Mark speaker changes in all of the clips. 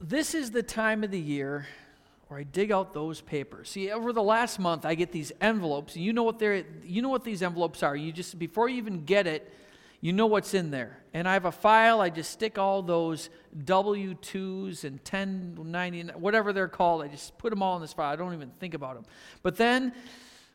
Speaker 1: this is the time of the year where I dig out those papers. See, over the last month, I get these envelopes, you know what they're, you know what these envelopes are. You just before you even get it, you know what's in there. And I have a file. I just stick all those W twos and 1090, whatever they're called. I just put them all in this file. I don't even think about them. But then,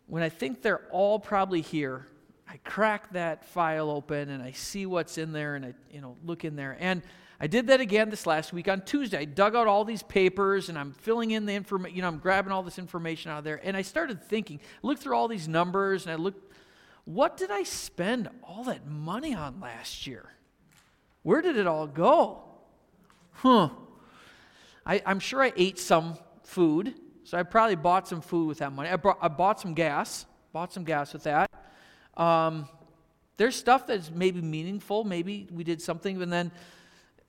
Speaker 1: when I think they're all probably here, I crack that file open and I see what's in there, and I you know look in there and I did that again this last week on Tuesday. I dug out all these papers and I'm filling in the information, you know, I'm grabbing all this information out of there. And I started thinking, looked through all these numbers and I looked, what did I spend all that money on last year? Where did it all go? Huh. I, am sure I ate some food, so I probably bought some food with that money. I, brought, I bought some gas, bought some gas with that. Um, there's stuff that's maybe meaningful. Maybe we did something, and then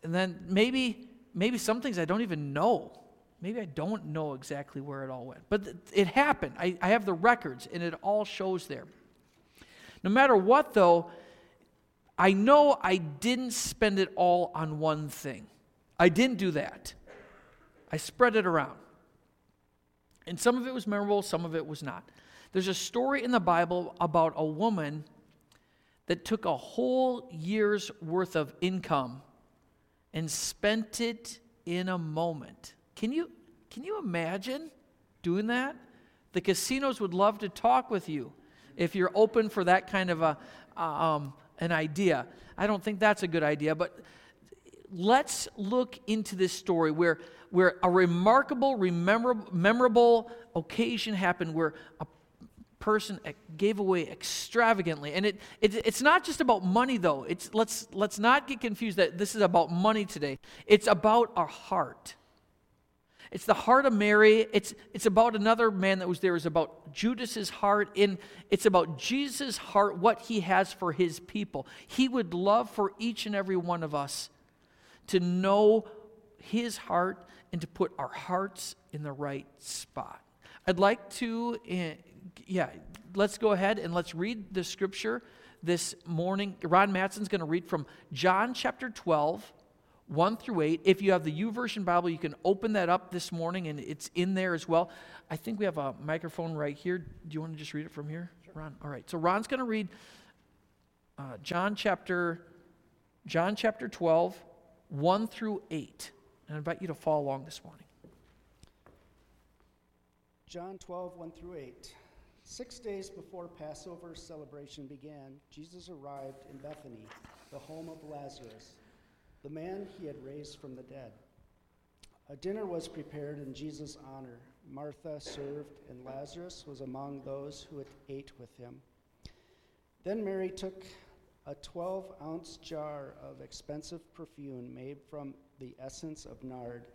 Speaker 1: and then maybe maybe some things I don't even know. Maybe I don't know exactly where it all went. But it happened. I, I have the records, and it all shows there. No matter what, though, I know I didn't spend it all on one thing. I didn't do that. I spread it around. And some of it was memorable, some of it was not. There's a story in the Bible about a woman that took a whole year's worth of income and spent it in a moment. Can you, can you imagine doing that? The casinos would love to talk with you if you're open for that kind of a, um, an idea. I don't think that's a good idea, but let's look into this story where, where a remarkable, memorable occasion happened where a person gave away extravagantly. And it, it, it's not just about money, though. It's, let's, let's not get confused that this is about money today. It's about our heart. It's the heart of Mary. It's, it's about another man that was there. It's about Judas's heart. In, it's about Jesus' heart, what he has for his people. He would love for each and every one of us to know his heart and to put our hearts in the right spot. I'd like to eh, yeah, let's go ahead and let's read the scripture this morning. Ron Matson's going to read from John chapter 12, 1 through 8. If you have the YouVersion Bible, you can open that up this morning and it's in there as well. I think we have a microphone right here. Do you want to just read it from here? Sure. Ron. All right. So Ron's going to read uh, John chapter John chapter 12, 1 through 8. And I invite you to follow along this morning.
Speaker 2: John 12, 1 through 8. Six days before Passover celebration began, Jesus arrived in Bethany, the home of Lazarus, the man he had raised from the dead. A dinner was prepared in Jesus' honor. Martha served, and Lazarus was among those who ate with him. Then Mary took a 12 ounce jar of expensive perfume made from the essence of nard,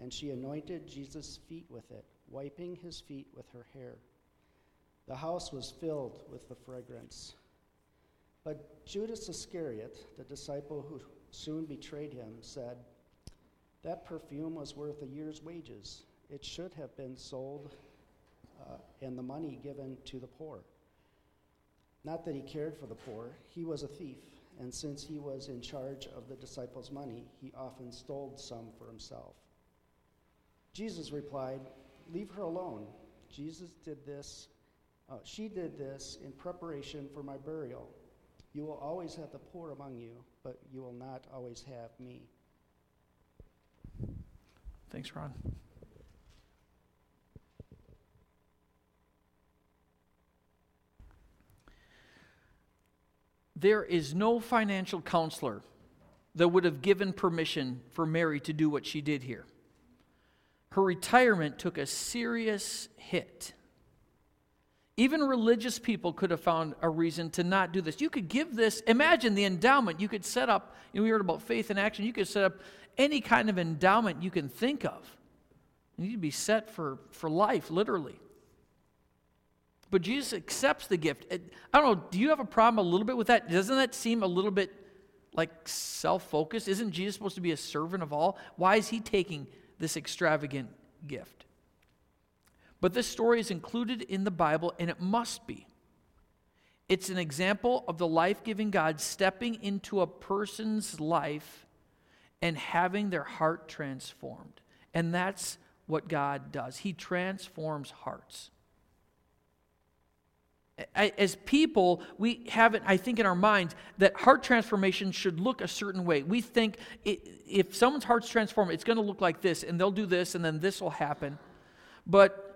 Speaker 2: and she anointed Jesus' feet with it, wiping his feet with her hair. The house was filled with the fragrance. But Judas Iscariot, the disciple who soon betrayed him, said, That perfume was worth a year's wages. It should have been sold uh, and the money given to the poor. Not that he cared for the poor, he was a thief, and since he was in charge of the disciples' money, he often stole some for himself. Jesus replied, Leave her alone. Jesus did this uh, she did this in preparation for my burial. You will always have the poor among you, but you will not always have me.
Speaker 1: Thanks, Ron. There is no financial counselor that would have given permission for Mary to do what she did here. Her retirement took a serious hit. Even religious people could have found a reason to not do this. You could give this, imagine the endowment. You could set up, you know, we heard about faith in action. You could set up any kind of endowment you can think of. And you'd be set for, for life, literally. But Jesus accepts the gift. I don't know, do you have a problem a little bit with that? Doesn't that seem a little bit like self focused? Isn't Jesus supposed to be a servant of all? Why is he taking this extravagant gift? But this story is included in the Bible, and it must be. It's an example of the life giving God stepping into a person's life and having their heart transformed. And that's what God does. He transforms hearts. As people, we have it, I think, in our minds that heart transformation should look a certain way. We think if someone's heart's transformed, it's going to look like this, and they'll do this, and then this will happen. But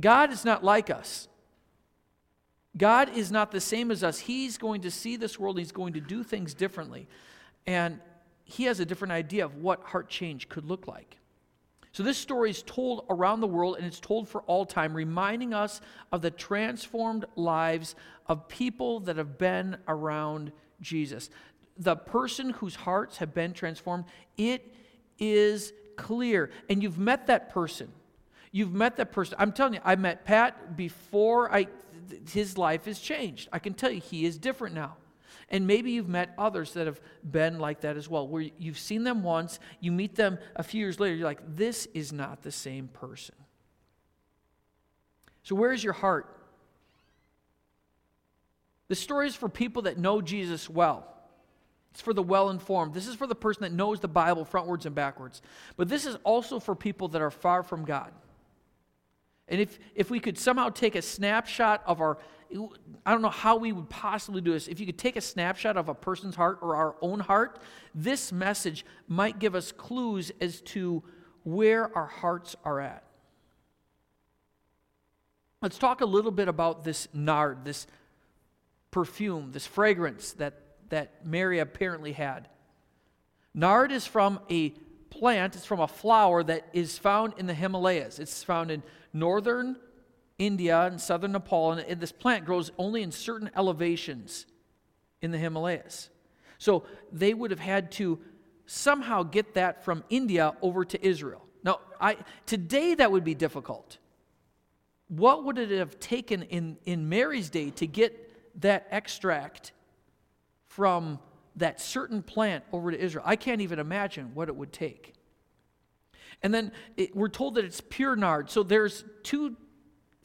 Speaker 1: God is not like us. God is not the same as us. He's going to see this world, He's going to do things differently. And He has a different idea of what heart change could look like. So, this story is told around the world and it's told for all time, reminding us of the transformed lives of people that have been around Jesus. The person whose hearts have been transformed, it is clear. And you've met that person. You've met that person. I'm telling you, I met Pat before I, his life has changed. I can tell you, he is different now. And maybe you've met others that have been like that as well, where you've seen them once, you meet them a few years later, you're like, this is not the same person. So, where's your heart? The story is for people that know Jesus well. It's for the well informed. This is for the person that knows the Bible frontwards and backwards. But this is also for people that are far from God. And if, if we could somehow take a snapshot of our I don't know how we would possibly do this. If you could take a snapshot of a person's heart or our own heart, this message might give us clues as to where our hearts are at. Let's talk a little bit about this nard, this perfume, this fragrance that, that Mary apparently had. Nard is from a plant, it's from a flower that is found in the Himalayas. It's found in northern India and southern Nepal, and this plant grows only in certain elevations in the Himalayas. So they would have had to somehow get that from India over to Israel. Now, I, today that would be difficult. What would it have taken in, in Mary's day to get that extract from that certain plant over to Israel? I can't even imagine what it would take. And then it, we're told that it's pure nard. So there's two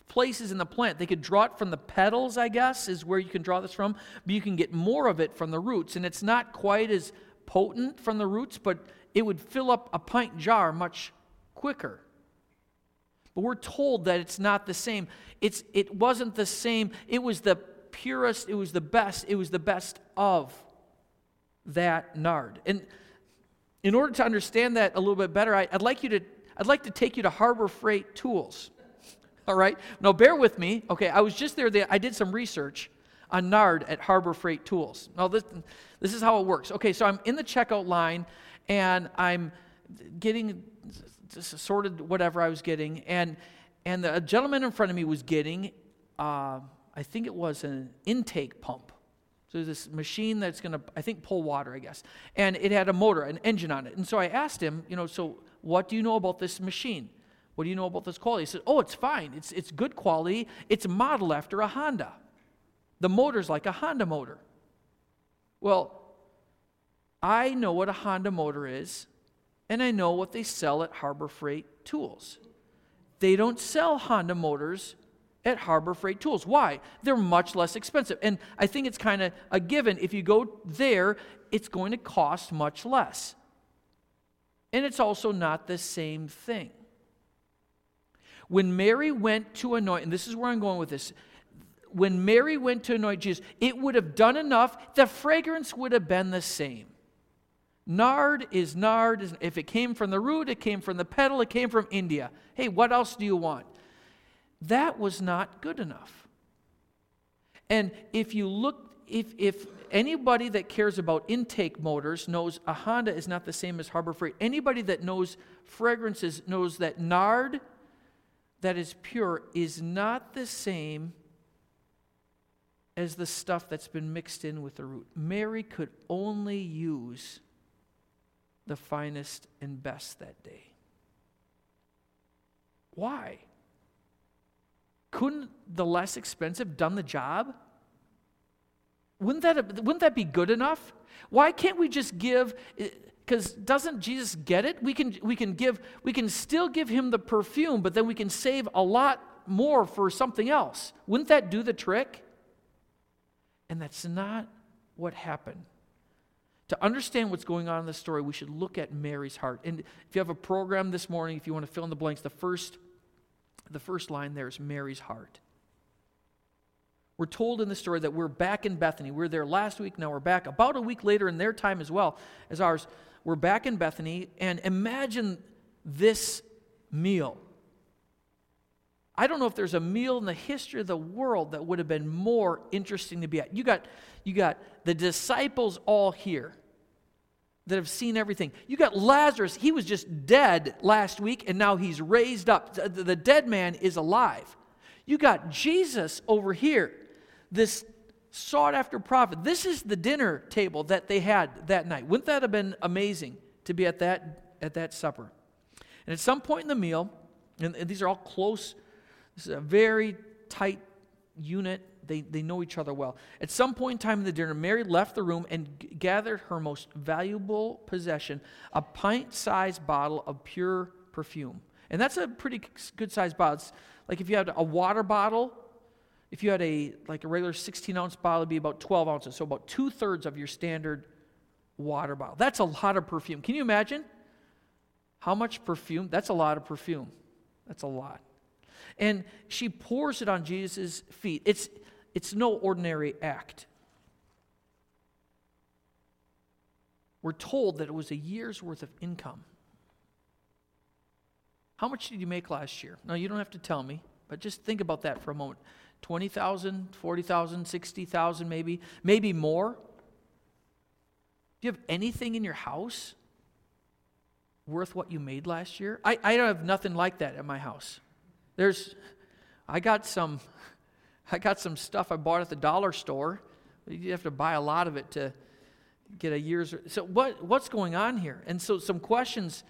Speaker 1: places in the plant. They could draw it from the petals, I guess, is where you can draw this from, but you can get more of it from the roots. And it's not quite as potent from the roots, but it would fill up a pint jar much quicker. But we're told that it's not the same. It's, it wasn't the same. It was the purest, it was the best, it was the best of that nard. And in order to understand that a little bit better, I, would like you to I'd like to take you to Harbor Freight Tools. All right? Now, bear with me. Okay, I was just there. I did some research on NARD at Harbor Freight Tools. Now, this, this is how it works. Okay, so I'm in the checkout line and I'm getting sorted whatever I was getting, and, and the gentleman in front of me was getting, uh, I think it was an intake pump. So this machine that's going to, I think, pull water, I guess. And it had a motor, an engine on it. And so I asked him, you know, so what do you know about this machine? What do you know about this quality? He said, Oh, it's fine. It's, it's good quality. It's modeled after a Honda. The motor's like a Honda motor. Well, I know what a Honda motor is, and I know what they sell at Harbor Freight Tools. They don't sell Honda motors at Harbor Freight Tools. Why? They're much less expensive. And I think it's kind of a given. If you go there, it's going to cost much less. And it's also not the same thing. When Mary went to anoint, and this is where I'm going with this, when Mary went to anoint Jesus, it would have done enough, the fragrance would have been the same. Nard is nard. If it came from the root, it came from the petal, it came from India. Hey, what else do you want? That was not good enough. And if you look, if, if anybody that cares about intake motors knows a Honda is not the same as Harbor Freight, anybody that knows fragrances knows that nard that is pure is not the same as the stuff that's been mixed in with the root. Mary could only use the finest and best that day. Why? Couldn't the less expensive done the job? Wouldn't that, wouldn't that be good enough? Why can't we just give eh, because doesn't Jesus get it? We can, we can give, we can still give him the perfume, but then we can save a lot more for something else. Wouldn't that do the trick? And that's not what happened. To understand what's going on in this story, we should look at Mary's heart. And if you have a program this morning, if you want to fill in the blanks, the first, the first line there is Mary's heart. We're told in the story that we're back in Bethany. We were there last week, now we're back. About a week later in their time as well as ours, we're back in Bethany. And imagine this meal. I don't know if there's a meal in the history of the world that would have been more interesting to be at. You got, you got the disciples all here that have seen everything. You got Lazarus, he was just dead last week and now he's raised up. The dead man is alive. You got Jesus over here, this sought after prophet. This is the dinner table that they had that night. Wouldn't that have been amazing to be at that, at that supper? And at some point in the meal, and these are all close this is a very tight unit. They, they know each other well. At some point in time in the dinner, Mary left the room and g- gathered her most valuable possession, a pint sized bottle of pure perfume. And that's a pretty good sized bottle. It's like if you had a water bottle, if you had a like a regular 16 ounce bottle, it'd be about 12 ounces. So about two thirds of your standard water bottle. That's a lot of perfume. Can you imagine how much perfume? That's a lot of perfume. That's a lot and she pours it on Jesus' feet. It's, it's no ordinary act. We're told that it was a year's worth of income. How much did you make last year? Now, you don't have to tell me, but just think about that for a moment 20,000, 40,000, 60,000 maybe, maybe more. Do you have anything in your house worth what you made last year? I, I don't have nothing like that at my house. There's, I got some, I got some stuff I bought at the dollar store. You have to buy a lot of it to get a year's. So what, what's going on here? And so some questions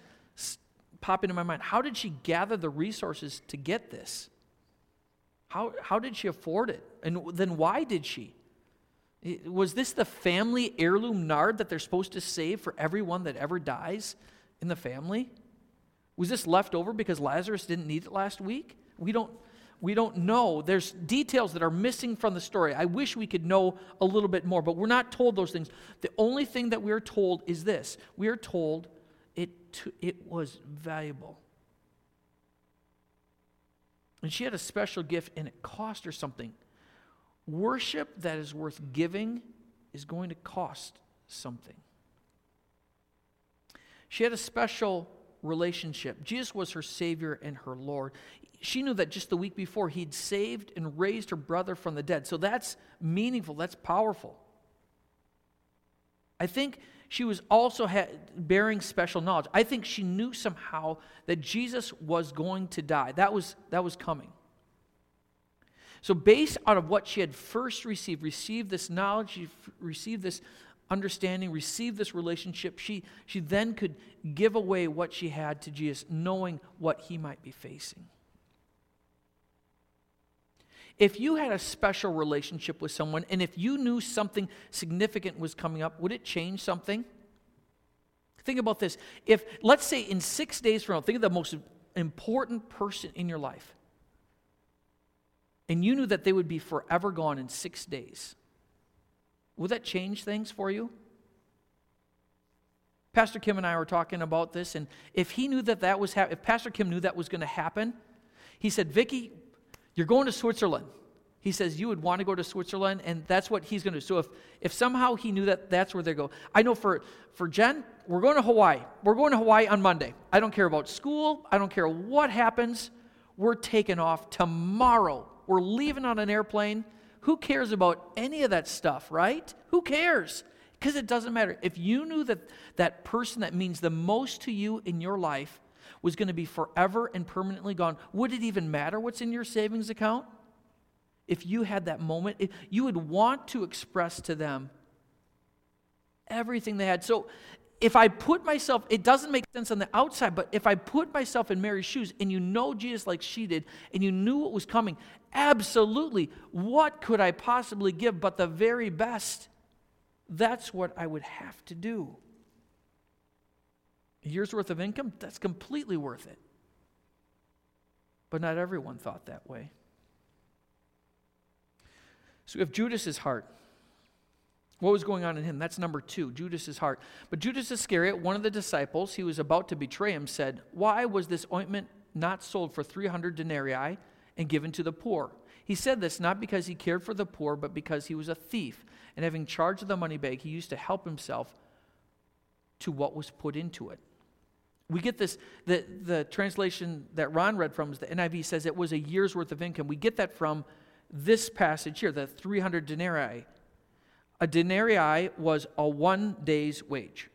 Speaker 1: pop into my mind. How did she gather the resources to get this? How, how did she afford it? And then why did she? Was this the family heirloom nard that they're supposed to save for everyone that ever dies in the family? Was this left over because Lazarus didn't need it last week? We don't, we don't know. There's details that are missing from the story. I wish we could know a little bit more, but we're not told those things. The only thing that we're told is this we are told it, it was valuable. And she had a special gift, and it cost her something. Worship that is worth giving is going to cost something. She had a special relationship. Jesus was her Savior and her Lord. She knew that just the week before, He'd saved and raised her brother from the dead. So that's meaningful, that's powerful. I think she was also ha- bearing special knowledge. I think she knew somehow that Jesus was going to die. That was, that was coming. So, based of what she had first received, received this knowledge, she received this understanding, receive this relationship, she, she then could give away what she had to Jesus, knowing what he might be facing. If you had a special relationship with someone and if you knew something significant was coming up, would it change something? Think about this. If, let's say, in six days from now, think of the most important person in your life, and you knew that they would be forever gone in six days Would that change things for you? Pastor Kim and I were talking about this, and if he knew that that was if Pastor Kim knew that was going to happen, he said, "Vicky, you're going to Switzerland." He says you would want to go to Switzerland, and that's what he's going to do. So if if somehow he knew that that's where they go, I know for for Jen, we're going to Hawaii. We're going to Hawaii on Monday. I don't care about school. I don't care what happens. We're taking off tomorrow. We're leaving on an airplane who cares about any of that stuff, right? Who cares? Because it doesn't matter. If you knew that that person that means the most to you in your life was going to be forever and permanently gone, would it even matter what's in your savings account? If you had that moment, you would want to express to them everything they had. So if I put myself, it doesn't make sense on the outside, but if I put myself in Mary's shoes and you know Jesus like she did and you knew what was coming, absolutely, what could I possibly give but the very best? That's what I would have to do. A year's worth of income, that's completely worth it. But not everyone thought that way. So we have Judas's heart. What was going on in him? That's number two, Judas's heart. But Judas Iscariot, one of the disciples, he was about to betray him, said, Why was this ointment not sold for 300 denarii and given to the poor? He said this not because he cared for the poor, but because he was a thief. And having charge of the money bag, he used to help himself to what was put into it. We get this, the, the translation that Ron read from, is the NIV says it was a year's worth of income. We get that from this passage here, the 300 denarii. A denarii was a one day's wage.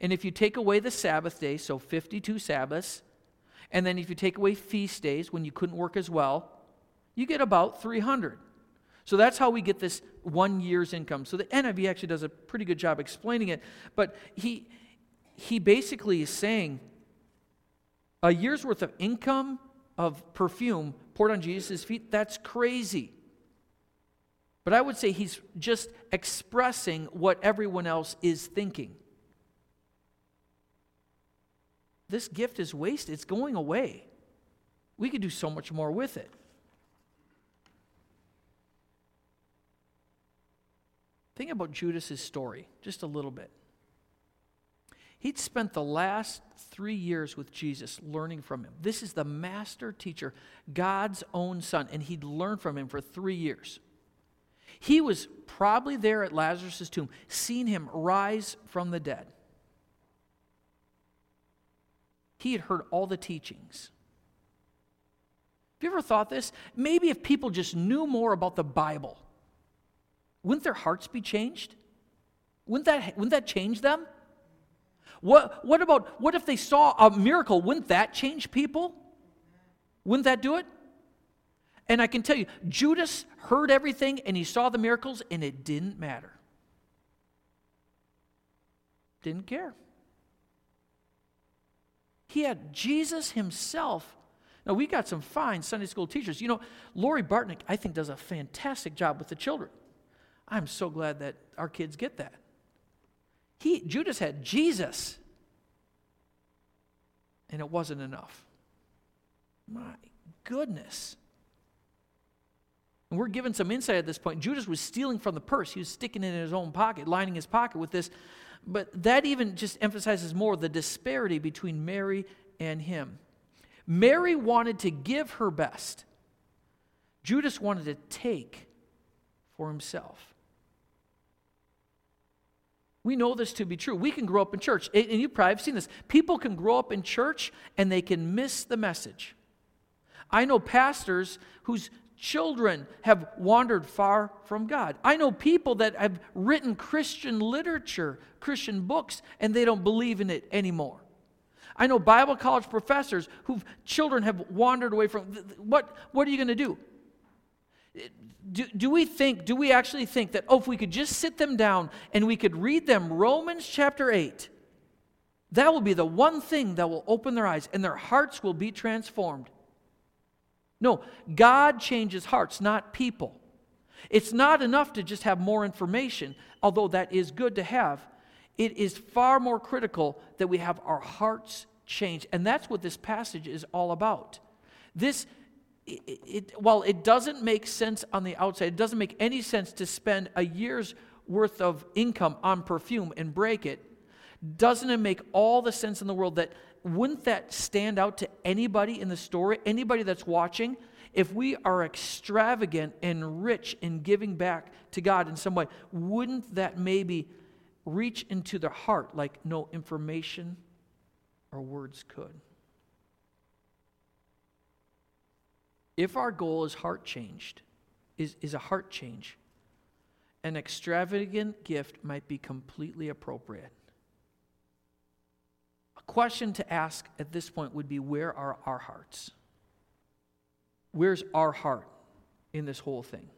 Speaker 1: And if you take away the Sabbath day, so 52 Sabbaths, and then if you take away feast days when you couldn't work as well, you get about 300. So that's how we get this one year's income. So the NIV actually does a pretty good job explaining it. But he, he basically is saying a year's worth of income of perfume poured on Jesus' feet, that's crazy. But I would say he's just expressing what everyone else is thinking. This gift is wasted, it's going away. We could do so much more with it. Think about Judas's story just a little bit. He'd spent the last three years with Jesus learning from him. This is the master teacher, God's own son, and he'd learned from him for three years. He was probably there at Lazarus' tomb, seeing him rise from the dead. He had heard all the teachings. Have you ever thought this? Maybe if people just knew more about the Bible, wouldn't their hearts be changed? Wouldn't that, wouldn't that change them? What, what about, what if they saw a miracle? Wouldn't that change people? Wouldn't that do it? And I can tell you, Judas heard everything and he saw the miracles and it didn't matter. Didn't care. He had Jesus himself. Now, we got some fine Sunday school teachers. You know, Lori Bartnick, I think, does a fantastic job with the children. I'm so glad that our kids get that. He, Judas had Jesus, and it wasn't enough. My goodness. And we're given some insight at this point. Judas was stealing from the purse, he was sticking it in his own pocket, lining his pocket with this. But that even just emphasizes more the disparity between Mary and him. Mary wanted to give her best, Judas wanted to take for himself. We know this to be true. We can grow up in church, and you probably have seen this. People can grow up in church and they can miss the message. I know pastors whose children have wandered far from God. I know people that have written Christian literature, Christian books, and they don't believe in it anymore. I know Bible college professors whose children have wandered away from what what are you going to do? do, do we think, do we actually think that, oh, if we could just sit them down and we could read them Romans chapter 8, that will be the one thing that will open their eyes and their hearts will be transformed? No, God changes hearts, not people. It's not enough to just have more information, although that is good to have. It is far more critical that we have our hearts changed. And that's what this passage is all about. This it, it, while it doesn't make sense on the outside, it doesn't make any sense to spend a year's worth of income on perfume and break it, doesn't it make all the sense in the world that wouldn't that stand out to anybody in the story, anybody that's watching? If we are extravagant and rich in giving back to God in some way, wouldn't that maybe reach into their heart like no information or words could? If our goal is heart changed, is, is a heart change, an extravagant gift might be completely appropriate. Question to ask at this point would be where are our hearts? Where's our heart in this whole thing?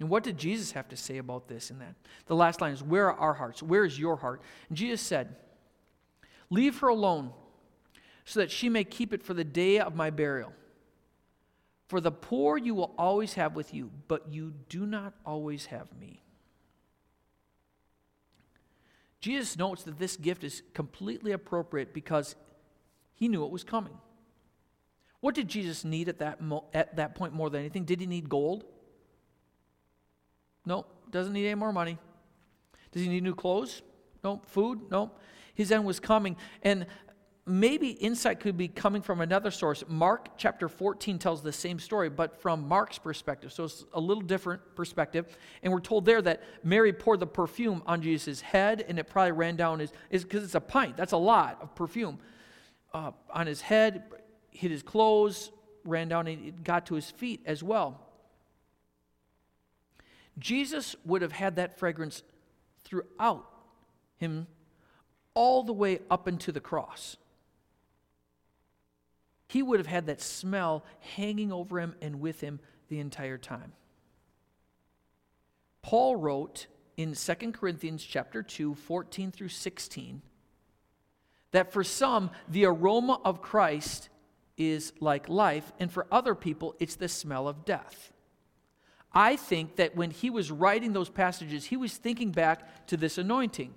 Speaker 1: And what did Jesus have to say about this and that? The last line is, Where are our hearts? Where is your heart? And Jesus said, Leave her alone so that she may keep it for the day of my burial. For the poor you will always have with you, but you do not always have me. Jesus notes that this gift is completely appropriate because he knew it was coming. What did Jesus need at that, mo- at that point more than anything? Did he need gold? Nope. Doesn't need any more money. Does he need new clothes? Nope. Food? Nope. His end was coming. And maybe insight could be coming from another source. Mark chapter 14 tells the same story, but from Mark's perspective. So it's a little different perspective. And we're told there that Mary poured the perfume on Jesus' head, and it probably ran down his, because it's a pint. That's a lot of perfume. Uh, on his head, hit his clothes, ran down, and it got to his feet as well. Jesus would have had that fragrance throughout him all the way up into the cross he would have had that smell hanging over him and with him the entire time. Paul wrote in 2 Corinthians chapter 2, 14 through 16, that for some, the aroma of Christ is like life, and for other people, it's the smell of death. I think that when he was writing those passages, he was thinking back to this anointing.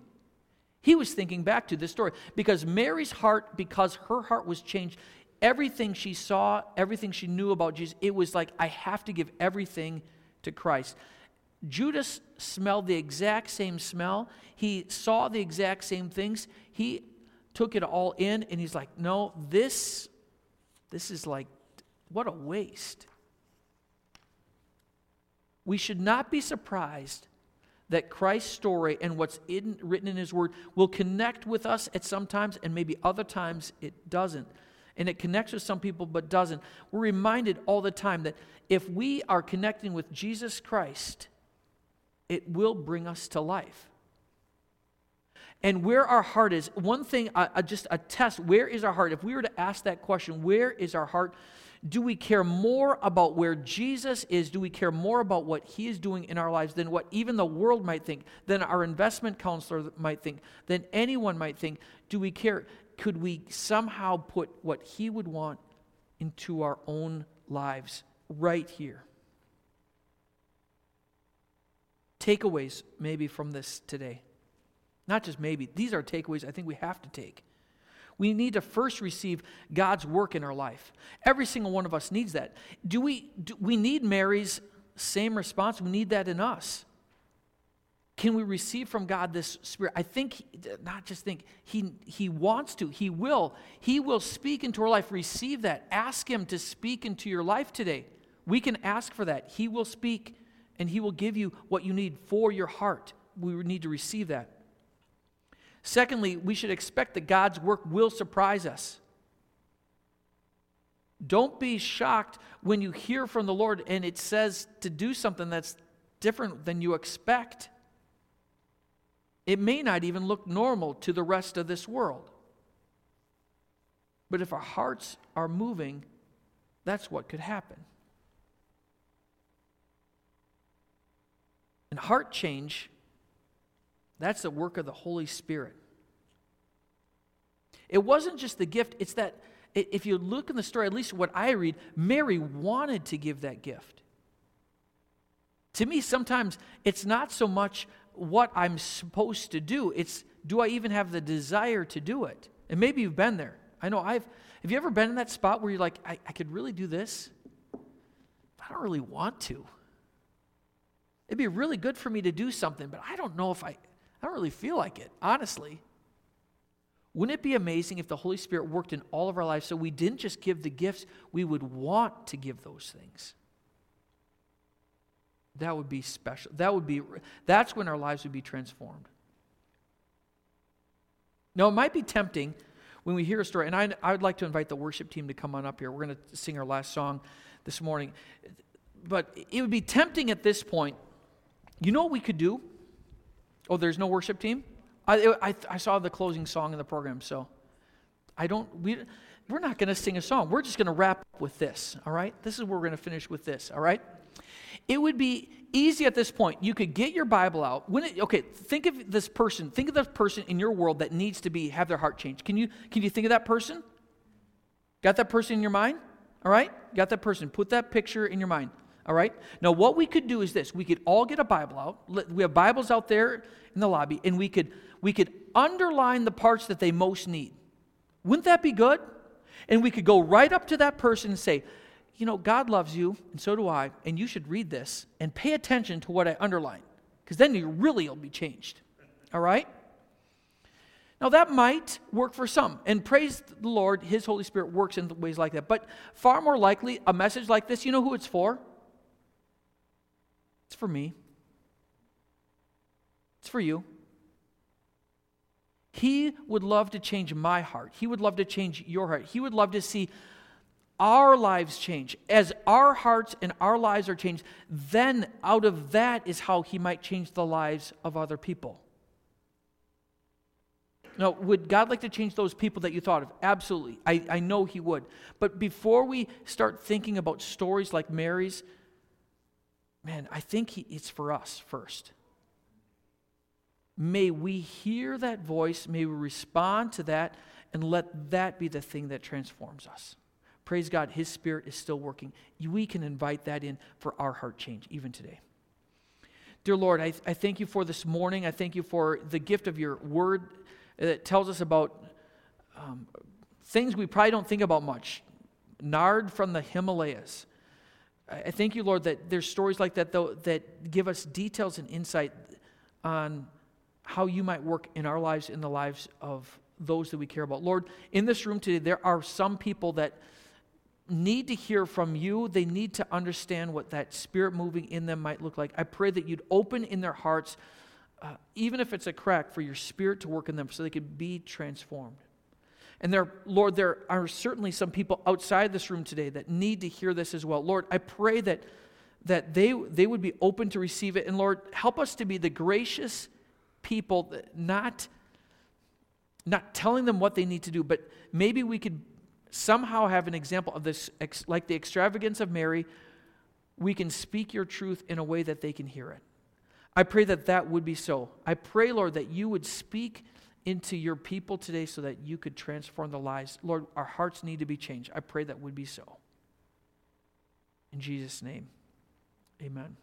Speaker 1: He was thinking back to this story because Mary's heart, because her heart was changed, everything she saw, everything she knew about Jesus, it was like, I have to give everything to Christ. Judas smelled the exact same smell. He saw the exact same things. He took it all in and he's like, no, this, this is like, what a waste. We should not be surprised that Christ's story and what's in, written in his word will connect with us at some times and maybe other times it doesn't and it connects with some people but doesn't. We're reminded all the time that if we are connecting with Jesus Christ, it will bring us to life. And where our heart is, one thing, I, just a test, where is our heart? If we were to ask that question, where is our heart? Do we care more about where Jesus is? Do we care more about what he is doing in our lives than what even the world might think, than our investment counselor might think, than anyone might think? Do we care? Could we somehow put what He would want into our own lives right here? Takeaways, maybe, from this today. Not just maybe, these are takeaways I think we have to take. We need to first receive God's work in our life. Every single one of us needs that. Do we, do we need Mary's same response? We need that in us. Can we receive from God this spirit? I think, not just think, he, he wants to, He will. He will speak into our life. Receive that. Ask Him to speak into your life today. We can ask for that. He will speak and He will give you what you need for your heart. We need to receive that. Secondly, we should expect that God's work will surprise us. Don't be shocked when you hear from the Lord and it says to do something that's different than you expect. It may not even look normal to the rest of this world. But if our hearts are moving, that's what could happen. And heart change, that's the work of the Holy Spirit. It wasn't just the gift, it's that if you look in the story, at least what I read, Mary wanted to give that gift. To me, sometimes it's not so much what I'm supposed to do. It's do I even have the desire to do it? And maybe you've been there. I know I've. Have you ever been in that spot where you're like, I, I could really do this? but I don't really want to. It'd be really good for me to do something, but I don't know if I, I don't really feel like it, honestly. Wouldn't it be amazing if the Holy Spirit worked in all of our lives so we didn't just give the gifts, we would want to give those things? That would be special. That would be that's when our lives would be transformed. Now, it might be tempting when we hear a story, and I, I would like to invite the worship team to come on up here. We're going to sing our last song this morning. But it would be tempting at this point. You know what we could do? Oh, there's no worship team? I, I, I saw the closing song in the program, so I don't, we, we're not going to sing a song. We're just going to wrap up with this, all right? This is where we're going to finish with this, all right? It would be easy at this point. You could get your Bible out. When it, okay, think of this person. Think of the person in your world that needs to be have their heart changed. Can you can you think of that person? Got that person in your mind? All right? Got that person. Put that picture in your mind. All right? Now what we could do is this. We could all get a Bible out. We have Bibles out there in the lobby and we could we could underline the parts that they most need. Wouldn't that be good? And we could go right up to that person and say, you know, God loves you, and so do I, and you should read this and pay attention to what I underline, because then you really will be changed. All right? Now, that might work for some, and praise the Lord, His Holy Spirit works in ways like that. But far more likely, a message like this, you know who it's for? It's for me, it's for you. He would love to change my heart. He would love to change your heart. He would love to see our lives change. As our hearts and our lives are changed, then out of that is how He might change the lives of other people. Now, would God like to change those people that you thought of? Absolutely. I, I know He would. But before we start thinking about stories like Mary's, man, I think he, it's for us first. May we hear that voice, may we respond to that, and let that be the thing that transforms us. Praise God, His Spirit is still working. We can invite that in for our heart change, even today. Dear Lord, I, I thank you for this morning. I thank you for the gift of your word that tells us about um, things we probably don't think about much. Nard from the Himalayas. I thank you, Lord, that there's stories like that, though, that give us details and insight on how you might work in our lives, in the lives of those that we care about. Lord, in this room today, there are some people that need to hear from you. They need to understand what that spirit moving in them might look like. I pray that you'd open in their hearts, uh, even if it's a crack, for your spirit to work in them so they could be transformed. And there, Lord, there are certainly some people outside this room today that need to hear this as well. Lord, I pray that, that they, they would be open to receive it. And Lord, help us to be the gracious people, not, not telling them what they need to do, but maybe we could somehow have an example of this, like the extravagance of Mary. We can speak your truth in a way that they can hear it. I pray that that would be so. I pray, Lord, that you would speak into your people today so that you could transform the lives. Lord, our hearts need to be changed. I pray that would be so. In Jesus' name, amen.